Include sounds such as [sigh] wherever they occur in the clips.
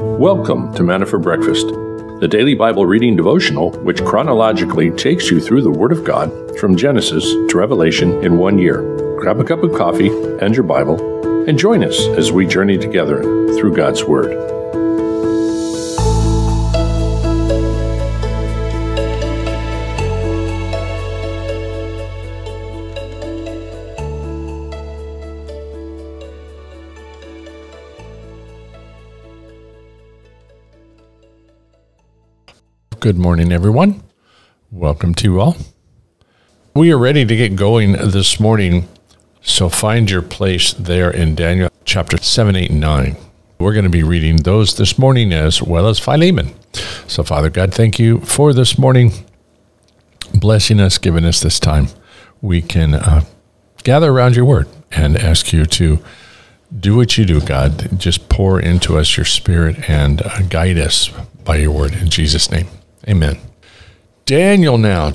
Welcome to Manna for Breakfast, the daily Bible reading devotional which chronologically takes you through the Word of God from Genesis to Revelation in one year. Grab a cup of coffee and your Bible and join us as we journey together through God's Word. Good morning, everyone. Welcome to you all. We are ready to get going this morning, so find your place there in Daniel chapter 7, 8, and 9. We're going to be reading those this morning as well as Philemon. So, Father God, thank you for this morning, blessing us, giving us this time. We can uh, gather around your word and ask you to do what you do, God. Just pour into us your spirit and uh, guide us by your word in Jesus' name. Amen. Daniel now,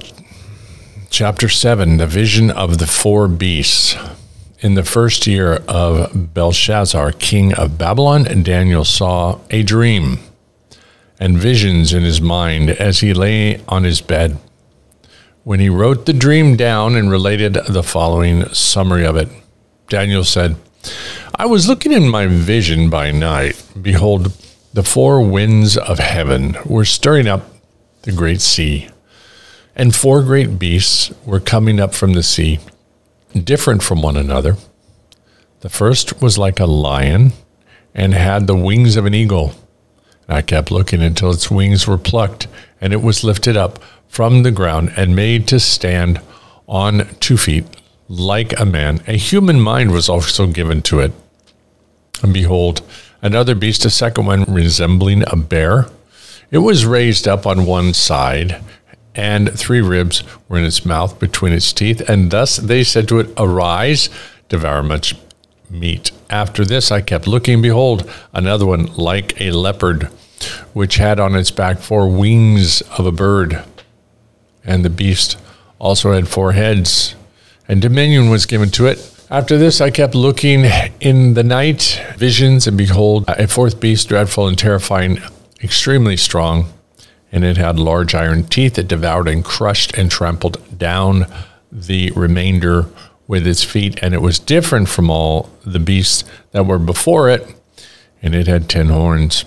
chapter 7, the vision of the four beasts. In the first year of Belshazzar, king of Babylon, Daniel saw a dream and visions in his mind as he lay on his bed. When he wrote the dream down and related the following summary of it, Daniel said, I was looking in my vision by night. Behold, the four winds of heaven were stirring up the great sea. And four great beasts were coming up from the sea, different from one another. The first was like a lion and had the wings of an eagle. And I kept looking until its wings were plucked, and it was lifted up from the ground and made to stand on two feet like a man. A human mind was also given to it. And behold, another beast, a second one resembling a bear it was raised up on one side, and three ribs were in its mouth between its teeth. And thus they said to it, Arise, devour much meat. After this I kept looking, behold, another one like a leopard, which had on its back four wings of a bird. And the beast also had four heads, and dominion was given to it. After this, I kept looking in the night visions, and behold, a fourth beast, dreadful and terrifying, extremely strong, and it had large iron teeth that devoured and crushed and trampled down the remainder with its feet. And it was different from all the beasts that were before it, and it had ten horns.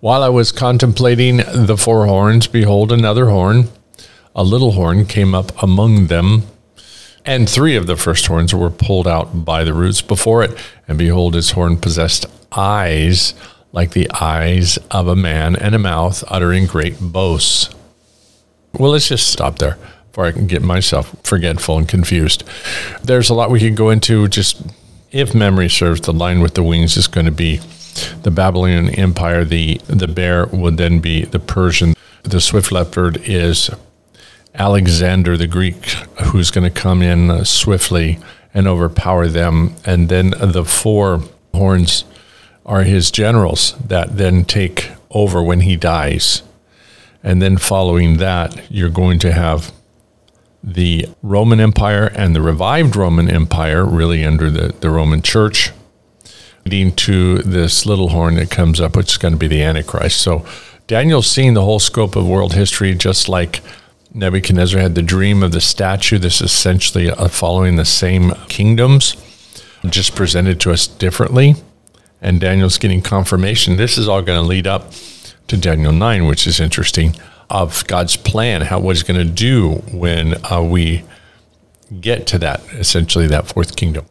While I was contemplating the four horns, behold, another horn, a little horn, came up among them. And three of the first horns were pulled out by the roots before it. And behold, its horn possessed eyes like the eyes of a man and a mouth uttering great boasts. Well, let's just stop there before I can get myself forgetful and confused. There's a lot we could go into. Just if memory serves, the line with the wings is going to be the Babylonian Empire. The the bear would then be the Persian. The swift leopard is Alexander the Greek, who's going to come in swiftly and overpower them. And then the four horns are his generals that then take over when he dies. And then following that, you're going to have the Roman Empire and the revived Roman Empire, really under the, the Roman Church, leading to this little horn that comes up, which is going to be the Antichrist. So Daniel's seeing the whole scope of world history, just like Nebuchadnezzar had the dream of the statue. This is essentially uh, following the same kingdoms, just presented to us differently and Daniel's getting confirmation. This is all going to lead up to Daniel 9, which is interesting, of God's plan, how what he's going to do when uh, we get to that, essentially that fourth kingdom.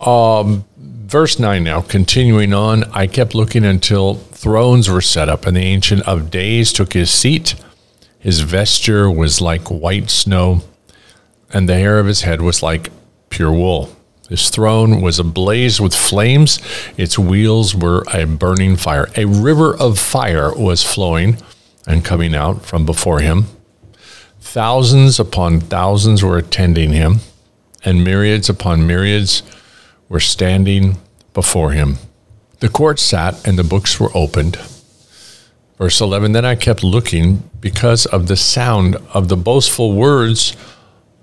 Um, verse 9 now, continuing on, I kept looking until thrones were set up, and the Ancient of Days took his seat. His vesture was like white snow, and the hair of his head was like pure wool. His throne was ablaze with flames. Its wheels were a burning fire. A river of fire was flowing and coming out from before him. Thousands upon thousands were attending him, and myriads upon myriads were standing before him. The court sat, and the books were opened. Verse 11 Then I kept looking because of the sound of the boastful words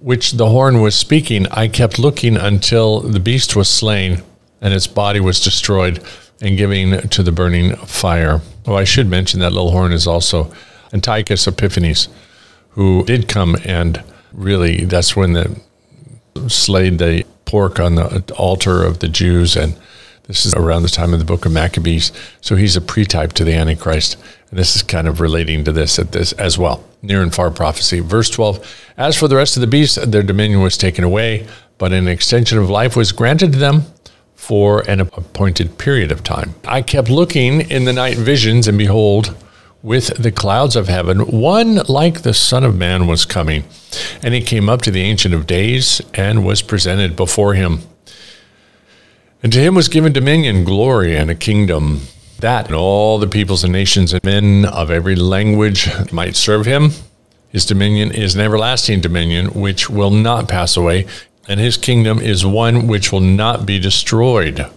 which the horn was speaking, I kept looking until the beast was slain and its body was destroyed and giving to the burning fire. Oh, I should mention that little horn is also Antiochus Epiphanes, who did come and really, that's when the slayed the pork on the altar of the Jews. And this is around the time of the book of Maccabees. So he's a pretype to the Antichrist. And this is kind of relating to this at this as well. Near and far prophecy. Verse 12 As for the rest of the beasts, their dominion was taken away, but an extension of life was granted to them for an appointed period of time. I kept looking in the night visions, and behold, with the clouds of heaven, one like the Son of Man was coming. And he came up to the Ancient of Days and was presented before him. And to him was given dominion, glory, and a kingdom, that and all the peoples and nations and men of every language might serve him. His dominion is an everlasting dominion which will not pass away, and his kingdom is one which will not be destroyed.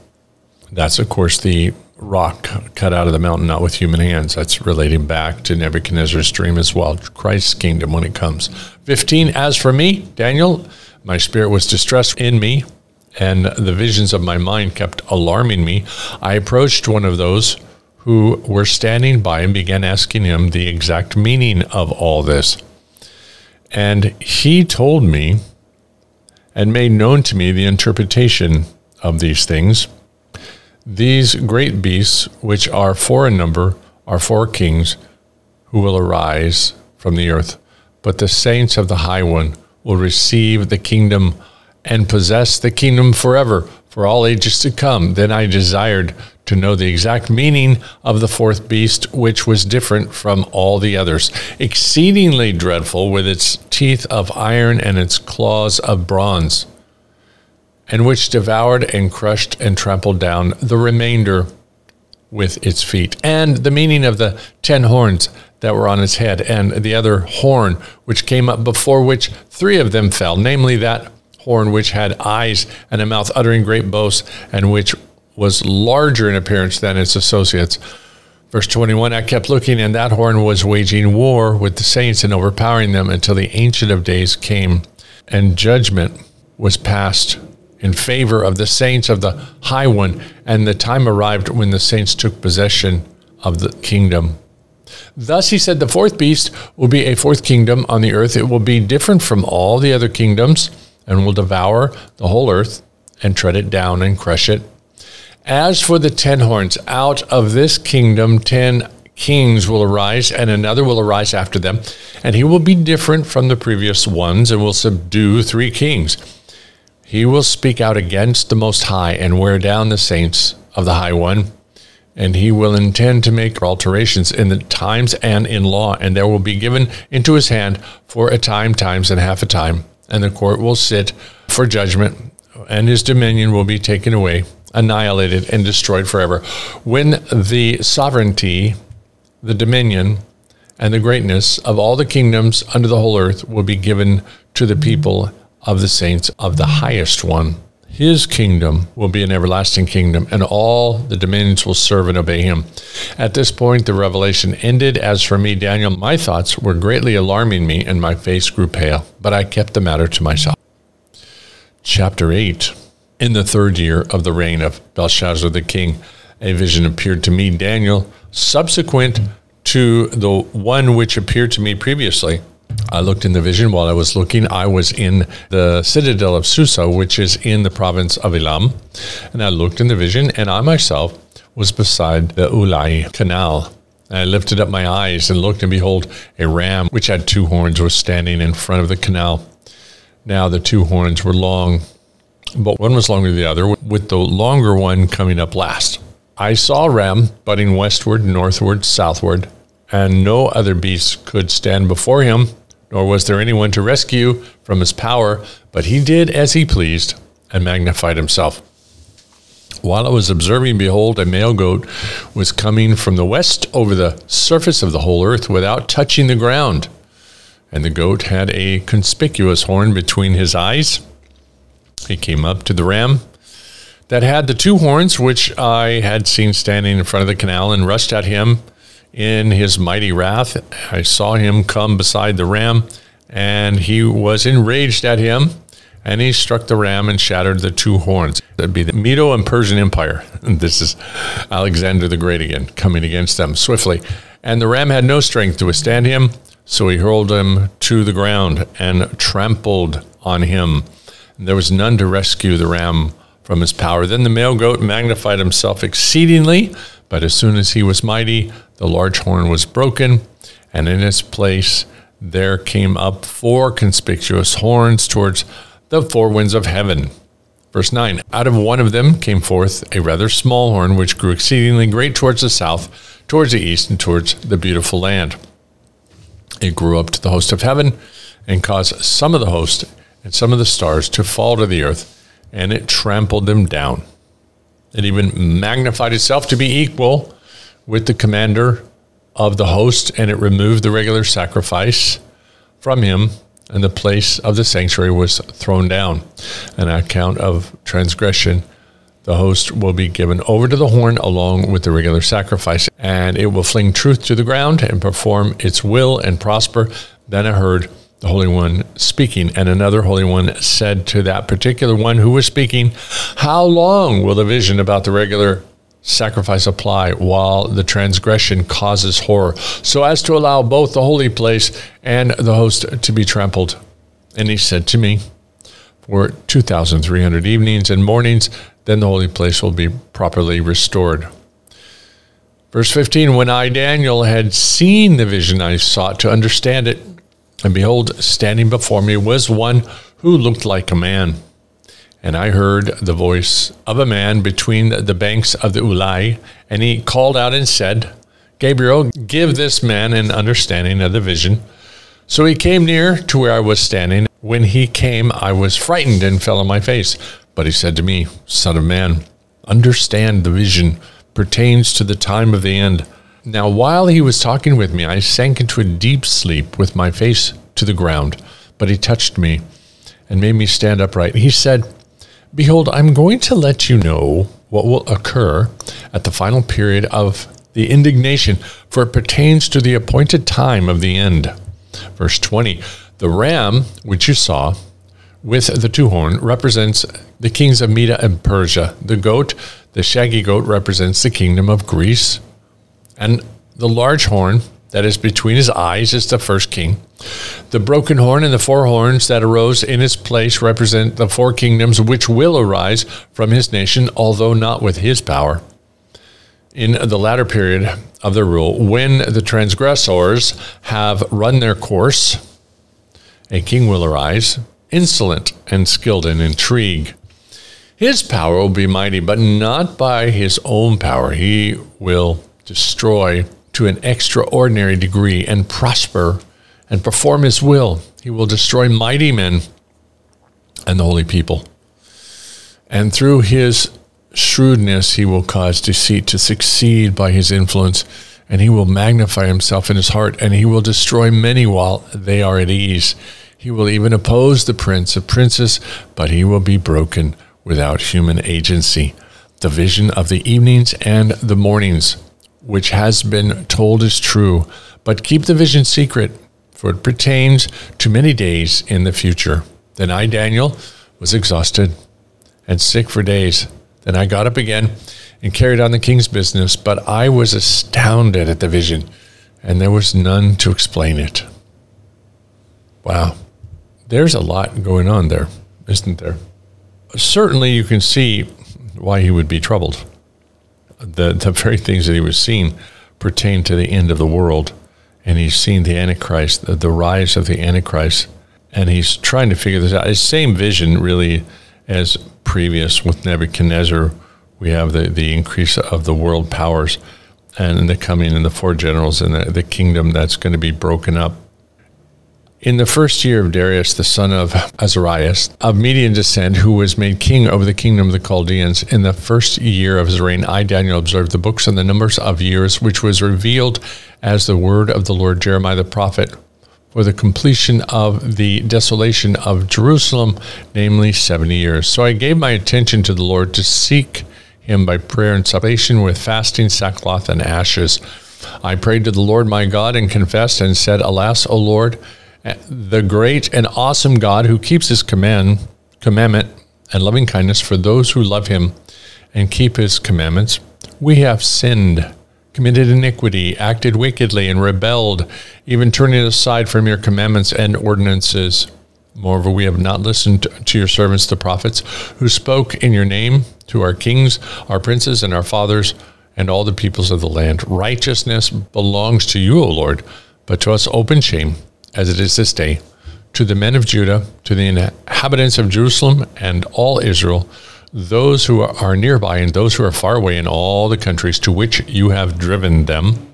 That's, of course, the rock cut out of the mountain, not with human hands. That's relating back to Nebuchadnezzar's dream as well, Christ's kingdom when it comes. 15, as for me, Daniel, my spirit was distressed in me, and the visions of my mind kept alarming me. I approached one of those who were standing by and began asking him the exact meaning of all this. And he told me and made known to me the interpretation of these things. These great beasts, which are four in number, are four kings who will arise from the earth. But the saints of the High One will receive the kingdom and possess the kingdom forever, for all ages to come. Then I desired to know the exact meaning of the fourth beast, which was different from all the others, exceedingly dreadful, with its teeth of iron and its claws of bronze and which devoured and crushed and trampled down the remainder with its feet. And the meaning of the ten horns that were on its head, and the other horn which came up before which three of them fell, namely that horn which had eyes and a mouth uttering great boasts, and which was larger in appearance than its associates. Verse 21 I kept looking, and that horn was waging war with the saints and overpowering them until the Ancient of Days came, and judgment was passed in favor of the saints of the High One, and the time arrived when the saints took possession of the kingdom. Thus he said, The fourth beast will be a fourth kingdom on the earth. It will be different from all the other kingdoms and will devour the whole earth and tread it down and crush it. As for the ten horns, out of this kingdom ten kings will arise, and another will arise after them, and he will be different from the previous ones and will subdue three kings. He will speak out against the Most High and wear down the saints of the High One. And he will intend to make alterations in the times and in law, and there will be given into his hand for a time, times, and half a time. And the court will sit for judgment, and his dominion will be taken away, annihilated, and destroyed forever. When the sovereignty, the dominion, and the greatness of all the kingdoms under the whole earth will be given to the mm-hmm. people of the saints of the highest one. His kingdom will be an everlasting kingdom, and all the dominions will serve and obey him. At this point, the revelation ended. As for me, Daniel, my thoughts were greatly alarming me, and my face grew pale, but I kept the matter to myself. Chapter 8 In the third year of the reign of Belshazzar the king, a vision appeared to me, Daniel, subsequent to the one which appeared to me previously. I looked in the vision. While I was looking, I was in the citadel of Susa, which is in the province of Elam. And I looked in the vision, and I myself was beside the Ulai canal. And I lifted up my eyes and looked, and behold, a ram which had two horns was standing in front of the canal. Now the two horns were long, but one was longer than the other, with the longer one coming up last. I saw a ram butting westward, northward, southward, and no other beast could stand before him nor was there anyone to rescue from his power, but he did as he pleased and magnified himself. While I was observing, behold, a male goat was coming from the west over the surface of the whole earth without touching the ground. And the goat had a conspicuous horn between his eyes. He came up to the ram that had the two horns which I had seen standing in front of the canal and rushed at him in his mighty wrath. I saw him come beside the ram, and he was enraged at him and he struck the ram and shattered the two horns. That'd be the Medo and Persian Empire. [laughs] This is Alexander the Great again, coming against them swiftly. And the ram had no strength to withstand him, so he hurled him to the ground and trampled on him. And there was none to rescue the ram from his power. Then the male goat magnified himself exceedingly, but as soon as he was mighty, the large horn was broken, and in its place there came up four conspicuous horns towards the four winds of heaven. Verse 9 Out of one of them came forth a rather small horn, which grew exceedingly great towards the south, towards the east, and towards the beautiful land. It grew up to the host of heaven and caused some of the host and some of the stars to fall to the earth, and it trampled them down. It even magnified itself to be equal with the commander of the host, and it removed the regular sacrifice from him and the place of the sanctuary was thrown down. An account of transgression, the host will be given over to the horn along with the regular sacrifice, and it will fling truth to the ground and perform its will and prosper. Then I heard the Holy One speaking, and another Holy One said to that particular one who was speaking, How long will the vision about the regular sacrifice apply while the transgression causes horror, so as to allow both the holy place and the host to be trampled. And he said to me, For 2,300 evenings and mornings, then the holy place will be properly restored. Verse 15 When I, Daniel, had seen the vision, I sought to understand it. And behold, standing before me was one who looked like a man and I heard the voice of a man between the banks of the Ulai, and he called out and said, Gabriel, give this man an understanding of the vision. So he came near to where I was standing. When he came, I was frightened and fell on my face. But he said to me, Son of man, understand the vision pertains to the time of the end. Now, while he was talking with me, I sank into a deep sleep with my face to the ground. But he touched me and made me stand upright. He said, Behold, I'm going to let you know what will occur at the final period of the indignation, for it pertains to the appointed time of the end. Verse 20 The ram which you saw with the two horn represents the kings of Media and Persia. The goat, the shaggy goat, represents the kingdom of Greece. And the large horn that is between his eyes is the first king. The broken horn and the four horns that arose in its place represent the four kingdoms which will arise from his nation, although not with his power. In the latter period of the rule, when the transgressors have run their course, a king will arise, insolent and skilled in intrigue. His power will be mighty, but not by his own power. He will destroy to an extraordinary degree and prosper and perform his will. He will destroy mighty men and the holy people. And through his shrewdness, he will cause deceit to succeed by his influence, and he will magnify himself in his heart, and he will destroy many while they are at ease. He will even oppose the prince of princes, but he will be broken without human agency. The vision of the evenings and the mornings which has been told is true, but keep the vision secret, for it pertains to many days in the future. Then I, Daniel, was exhausted and sick for days. Then I got up again and carried on the king's business, but I was astounded at the vision, and there was none to explain it. Wow. There's a lot going on there, isn't there? Certainly, you can see why he would be troubled the, the very things that he was seeing pertain to the end of the world. And he's seen the Antichrist, the, the rise of the Antichrist, and he's trying to figure this out. His same vision, really, as previous with Nebuchadnezzar. We have the, the increase of the world powers and the coming and the four generals and the, the kingdom that's going to be broken up in the first year of Darius, the son of Ahasuerus, of Median descent, who was made king over the kingdom of the Chaldeans, in the first year of his reign, I, Daniel, observed the books and the numbers of years, which was revealed as the word of the Lord Jeremiah the prophet for the completion of the desolation of Jerusalem, namely 70 years. So I gave my attention to the Lord to seek him by prayer and supplication with fasting, sackcloth, and ashes. I prayed to the Lord my God and confessed and said, Alas, O Lord, the great and awesome God who keeps his command commandment and loving kindness for those who love him and keep his commandments, we have sinned, committed iniquity, acted wickedly, and rebelled, even turning aside from your commandments and ordinances. Moreover, we have not listened to your servants, the prophets, who spoke in your name to our kings, our princes, and our fathers, and all the peoples of the land. Righteousness belongs to you, O Lord, but to us open shame, as it is this day. To the men of Judah, to the inhabitants of Jerusalem, and all Israel, those who are nearby and those who are far away in all the countries to which you have driven them,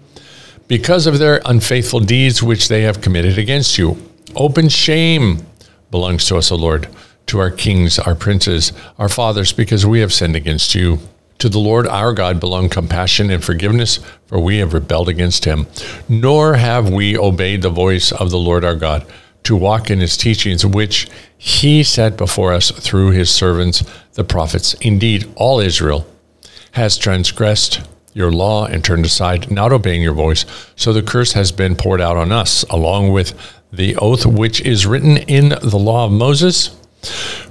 because of their unfaithful deeds which they have committed against you. Open shame belongs to us, O Lord, to our kings, our princes, our fathers, because we have sinned against you. To the Lord our God belong compassion and forgiveness, for we have rebelled against him. Nor have we obeyed the voice of the Lord our God to walk in his teachings, which he set before us through his servants, the prophets. Indeed, all Israel has transgressed your law and turned aside, not obeying your voice. So the curse has been poured out on us, along with the oath which is written in the law of Moses.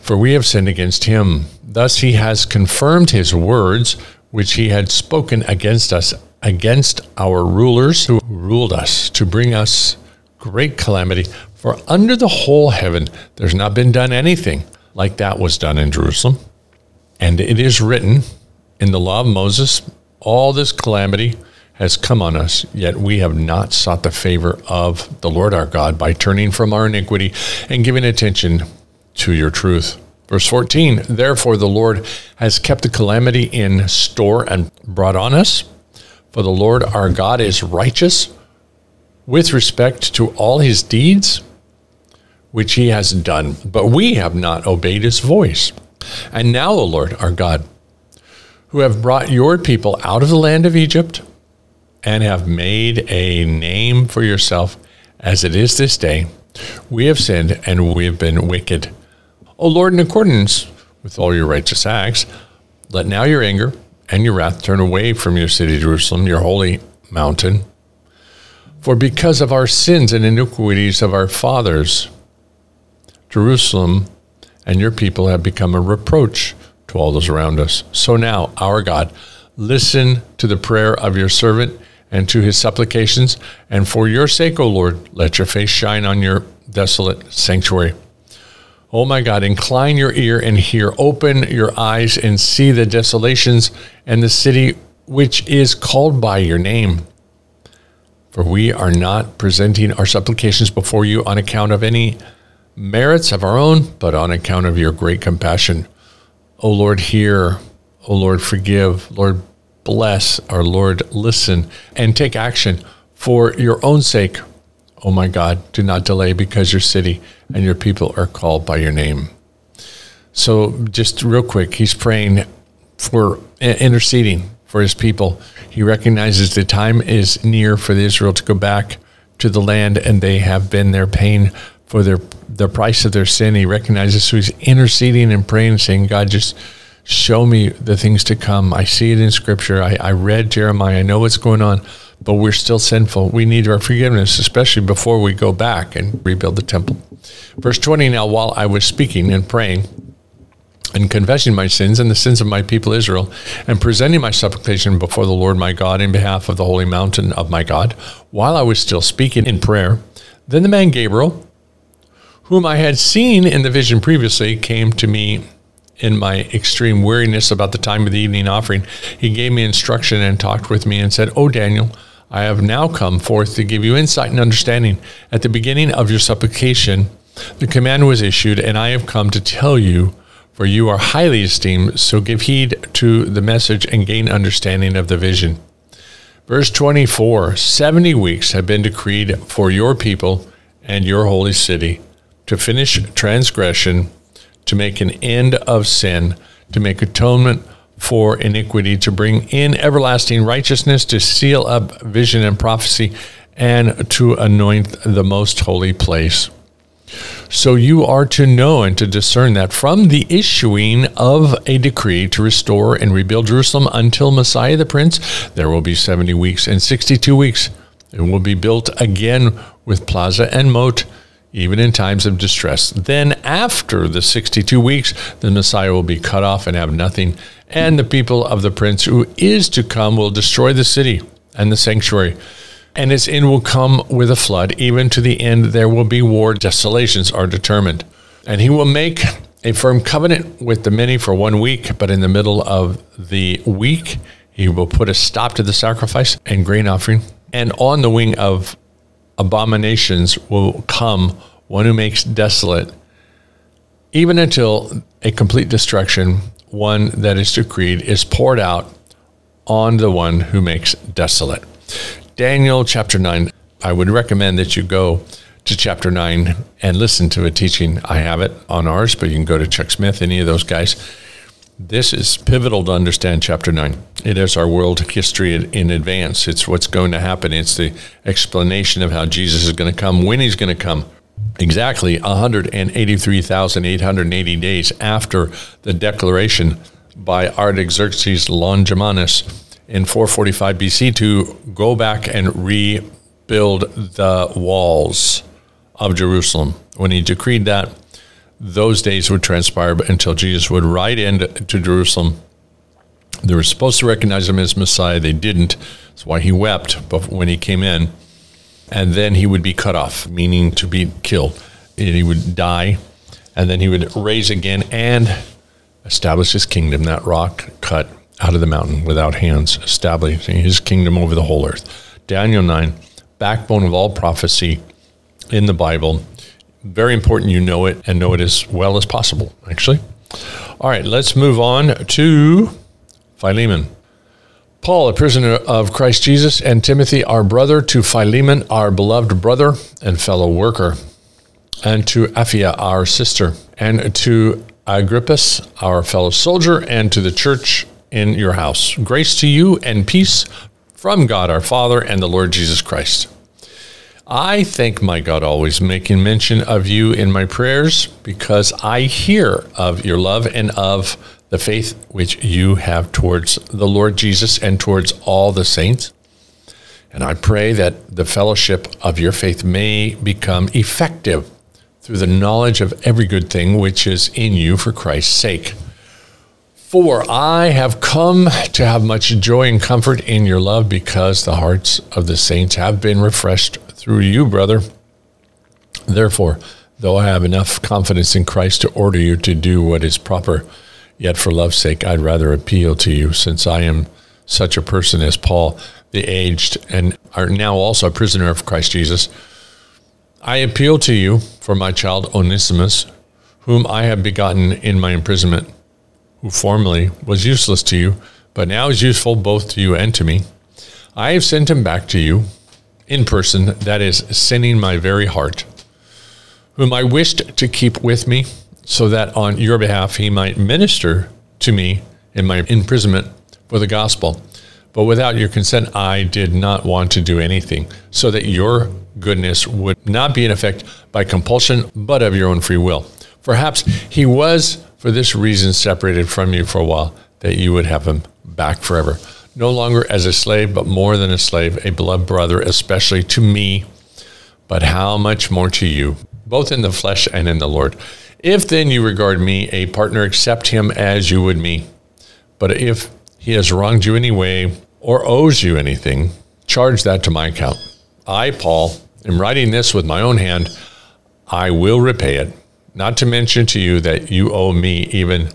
For we have sinned against him. Thus he has confirmed his words, which he had spoken against us, against our rulers who ruled us, to bring us great calamity. For under the whole heaven there's not been done anything like that was done in Jerusalem. And it is written in the law of Moses, all this calamity has come on us, yet we have not sought the favor of the Lord our God by turning from our iniquity and giving attention to your truth. Verse 14, therefore the Lord has kept the calamity in store and brought on us. For the Lord our God is righteous with respect to all his deeds which he has done, but we have not obeyed his voice. And now, O Lord our God, who have brought your people out of the land of Egypt and have made a name for yourself as it is this day, we have sinned and we have been wicked. O Lord, in accordance with all your righteous acts, let now your anger and your wrath turn away from your city, Jerusalem, your holy mountain. For because of our sins and iniquities of our fathers, Jerusalem and your people have become a reproach to all those around us. So now, our God, listen to the prayer of your servant and to his supplications, and for your sake, O Lord, let your face shine on your desolate sanctuary. O my God, incline your ear and hear, open your eyes and see the desolations and the city which is called by your name. For we are not presenting our supplications before you on account of any merits of our own, but on account of your great compassion. O Lord, hear. O Lord, forgive. Lord, bless. Our Lord, listen and take action for your own sake. O my God, do not delay because your city and your people are called by your name. So, just real quick, he's praying for interceding for his people. He recognizes the time is near for the Israel to go back to the land, and they have been there paying for their the price of their sin. He recognizes so he's interceding and praying, saying, God, just show me the things to come. I see it in scripture. I, I read Jeremiah. I know what's going on, but we're still sinful. We need our forgiveness, especially before we go back and rebuild the temple. Verse 20 Now, while I was speaking and praying, and confessing my sins and the sins of my people Israel, and presenting my supplication before the Lord my God in behalf of the holy mountain of my God, while I was still speaking in prayer, then the man Gabriel, whom I had seen in the vision previously, came to me in my extreme weariness about the time of the evening offering. He gave me instruction and talked with me and said, O Daniel, I have now come forth to give you insight and understanding. At the beginning of your supplication, the command was issued, and I have come to tell you, for you are highly esteemed, so give heed to the message and gain understanding of the vision. Verse 24 70 weeks have been decreed for your people and your holy city to finish transgression, to make an end of sin, to make atonement for iniquity, to bring in everlasting righteousness, to seal up vision and prophecy, and to anoint the most holy place. So you are to know and to discern that from the issuing of a decree to restore and rebuild Jerusalem until Messiah the Prince, there will be 70 weeks and 62 weeks. It will be built again with plaza and moat even in times of distress. Then, after the 62 weeks, the Messiah will be cut off and have nothing, and the people of the prince who is to come will destroy the city and the sanctuary. And its end will come with a flood. Even to the end, there will be war. Desolations are determined. And he will make a firm covenant with the many for one week, but in the middle of the week, he will put a stop to the sacrifice and grain offering. And on the wing of abominations will come one who makes desolate, even until a complete destruction, one that is decreed, is poured out on the one who makes desolate. Daniel chapter 9. I would recommend that you go to chapter 9 and listen to a teaching. I have it on ours, but you can go to Chuck Smith, any of those guys. This is pivotal to understand chapter 9. It is our world history in advance. It's what's going to happen. It's the explanation of how Jesus is going to come, when he's going to come. Exactly 183,880 days after the declaration by Artaxerxes Longimanus in 445 BC to go back and rebuild the walls of Jerusalem. When he decreed that, those days would transpire until Jesus would ride into Jerusalem. They were supposed to recognize him as Messiah. They didn't. That's why he wept when he came in. And then he would be cut off, meaning to be killed. And he would die, and then he would raise again and establish his kingdom, that rock cut out of the mountain without hands, establishing his kingdom over the whole earth. Daniel 9, backbone of all prophecy in the Bible. Very important you know it and know it as well as possible, actually. All right, let's move on to Philemon. Paul, a prisoner of Christ Jesus, and Timothy, our brother, to Philemon, our beloved brother and fellow worker, and to Apphia, our sister, and to Archippus, our fellow soldier, and to the church in your house. Grace to you and peace from God our Father and the Lord Jesus Christ. I thank my God always, making mention of you in my prayers, because I hear of your love and of the faith which you have towards the Lord Jesus and towards all the saints. And I pray that the fellowship of your faith may become effective through the knowledge of every good thing which is in you for Christ's sake for I have come to have much joy and comfort in your love because the hearts of the saints have been refreshed through you, brother. Therefore, though I have enough confidence in Christ to order you to do what is proper, yet for love's sake, I'd rather appeal to you, since I am such a person as Paul, the aged, and are now also a prisoner of Christ Jesus. I appeal to you for my child Onesimus, whom I have begotten in my imprisonment who formerly was useless to you, but now is useful both to you and to me. I have sent him back to you in person, that is, sending my very heart, whom I wished to keep with me, so that on your behalf he might minister to me in my imprisonment for the gospel. But without your consent, I did not want to do anything, so that your goodness would not be in effect by compulsion, but of your own free will. Perhaps he was for this reason separated from you for a while, that you would have him back forever. No longer as a slave, but more than a slave, a beloved brother, especially to me, but how much more to you, both in the flesh and in the Lord. If then you regard me a partner, accept him as you would me. But if he has wronged you any way or owes you anything, charge that to my account. I, Paul, am writing this with my own hand. I will repay it not to mention to you that you owe me even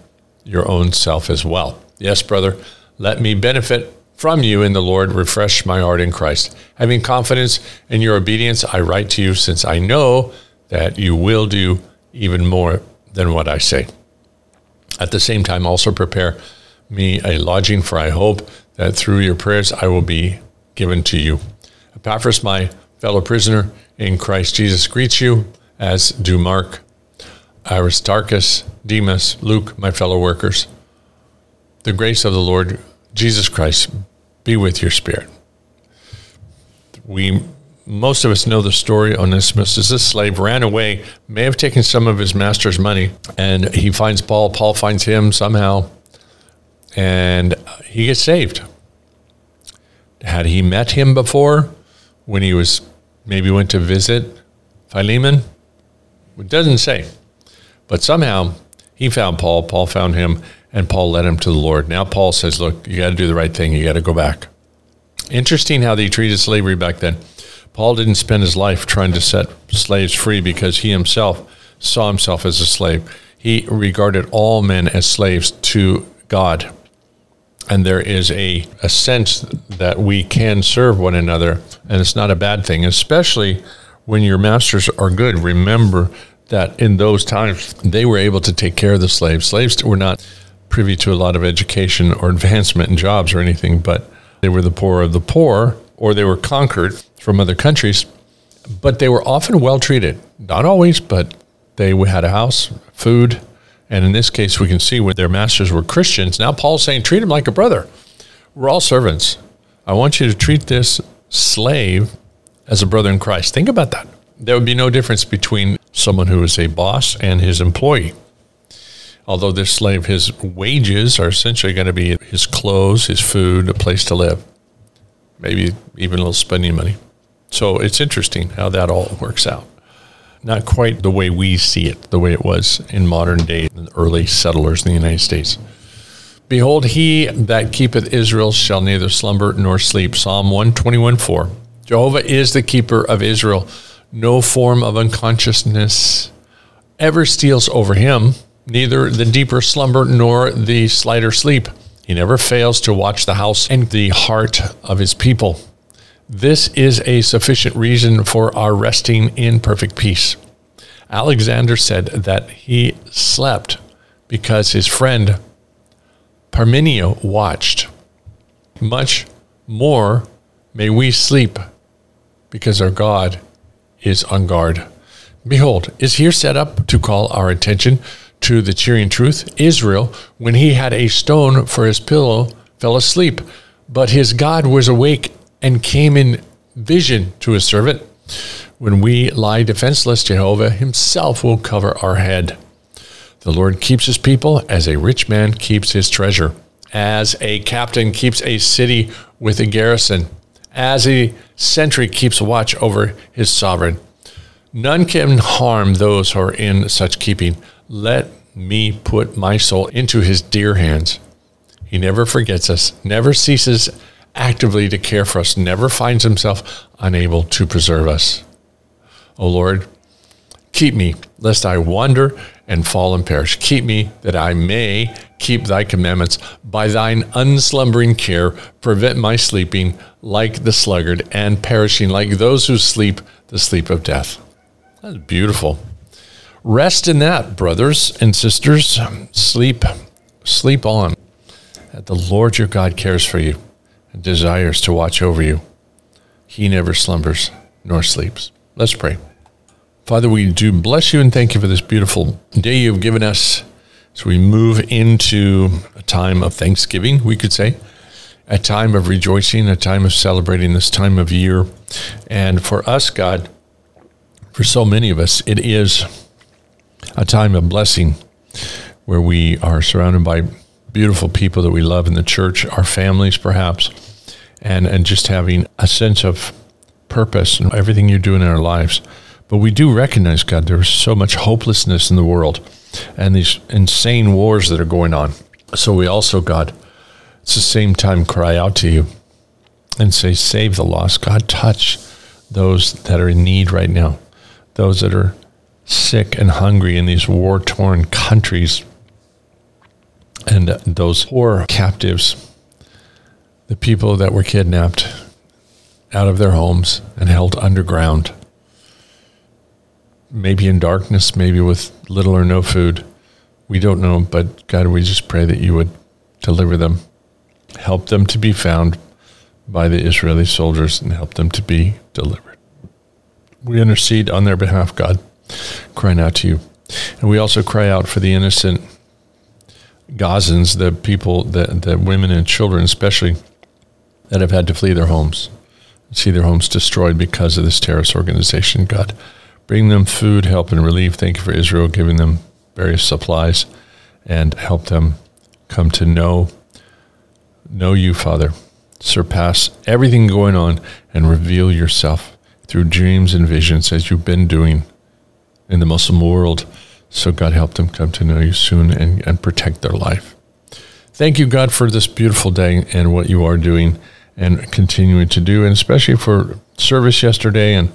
your own self as well. Yes, brother, let me benefit from you in the Lord, refresh my heart in Christ. Having confidence in your obedience, I write to you since I know that you will do even more than what I say. At the same time, also prepare me a lodging, for I hope that through your prayers I will be given to you. Epaphras, my fellow prisoner in Christ Jesus, greets you, as do Mark Aristarchus, Demas, Luke, my fellow workers. The grace of the Lord Jesus Christ be with your spirit. We most of us know the story. Onesimus is a slave, ran away, may have taken some of his master's money, and he finds Paul. Paul finds him somehow, and he gets saved. Had he met him before when he was maybe went to visit Philemon? It doesn't say. But somehow he found Paul, Paul found him, and Paul led him to the Lord. Now Paul says, Look, you got to do the right thing. You got to go back. Interesting how they treated slavery back then. Paul didn't spend his life trying to set slaves free because he himself saw himself as a slave. He regarded all men as slaves to God. And there is a, a sense that we can serve one another, and it's not a bad thing, especially when your masters are good. Remember that in those times, they were able to take care of the slaves. Slaves were not privy to a lot of education or advancement in jobs or anything, but they were the poor of the poor, or they were conquered from other countries, but they were often well treated. Not always, but they had a house, food, and in this case, we can see when their masters were Christians. Now Paul's saying, treat him like a brother. We're all servants. I want you to treat this slave as a brother in Christ. Think about that. There would be no difference between someone who is a boss and his employee. Although this slave, his wages are essentially going to be his clothes, his food, a place to live, maybe even a little spending money. So it's interesting how that all works out. Not quite the way we see it, the way it was in modern day, early settlers in the United States. Behold, he that keepeth Israel shall neither slumber nor sleep. Psalm 121 4. Jehovah is the keeper of Israel. No form of unconsciousness ever steals over him, neither the deeper slumber nor the slighter sleep. He never fails to watch the house and the heart of his people. This is a sufficient reason for our resting in perfect peace. Alexander said that he slept because his friend Parmenio watched. Much more may we sleep because our God is on guard. Behold, is here set up to call our attention to the cheering truth. Israel, when he had a stone for his pillow, fell asleep, but his God was awake and came in vision to his servant. When we lie defenseless, Jehovah himself will cover our head. The Lord keeps his people as a rich man keeps his treasure, as a captain keeps a city with a garrison, as a sentry keeps watch over his sovereign. None can harm those who are in such keeping. Let me put my soul into his dear hands. He never forgets us, never ceases actively to care for us, never finds himself unable to preserve us. O Lord, keep me, lest I wander and fall and perish. Keep me that I may keep thy commandments. By thine unslumbering care, prevent my sleeping like the sluggard and perishing like those who sleep the sleep of death. That's beautiful. Rest in that, brothers and sisters. Sleep, sleep on. That the Lord your God cares for you and desires to watch over you. He never slumbers nor sleeps. Let's pray. Father, we do bless you and thank you for this beautiful day you've given us as we move into a time of thanksgiving, we could say, a time of rejoicing, a time of celebrating this time of year. And for us, God, for so many of us, it is a time of blessing where we are surrounded by beautiful people that we love in the church, our families perhaps, and, and just having a sense of purpose and everything you're doing in our lives. But we do recognize, God, there's so much hopelessness in the world and these insane wars that are going on. So we also, God, at the same time cry out to you and say, Save the lost. God, touch those that are in need right now, those that are sick and hungry in these war torn countries and those poor captives, the people that were kidnapped out of their homes and held underground, maybe in darkness, maybe with little or no food. We don't know, but God, we just pray that you would deliver them, help them to be found by the Israeli soldiers, and help them to be delivered. We intercede on their behalf, God, crying out to you. And we also cry out for the innocent Gazans, the people, the, the women and children especially, that have had to flee their homes, see their homes destroyed because of this terrorist organization. God, bring them food, help, and relief. Thank you for Israel giving them various supplies and help them come to know know you, Father. Surpass everything going on and reveal yourself through dreams and visions as you've been doing in the Muslim world. So God help them come to know you soon and, and protect their life. Thank you, God, for this beautiful day and what you are doing and continuing to do, and especially for service yesterday. And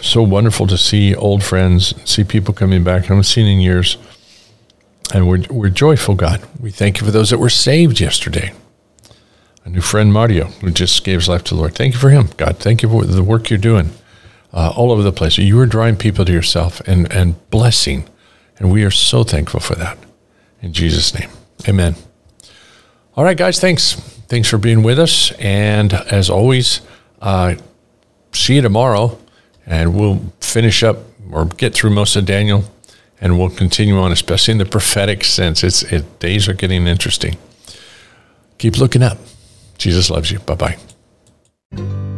so wonderful to see old friends, see people coming back I haven't seen in years. And we're, we're joyful, God. We thank you for those that were saved yesterday. A new friend, Mario, who just gave his life to the Lord. Thank you for him, God. Thank you for the work you're doing uh, all over the place. You are drawing people to yourself and, and blessing. And we are so thankful for that. In Jesus' name, amen. All right, guys, thanks. Thanks for being with us. And as always, uh, see you tomorrow. And we'll finish up or get through most of Daniel and we'll continue on, especially in the prophetic sense. It's it, days are getting interesting. Keep looking up. Jesus loves you. Bye bye.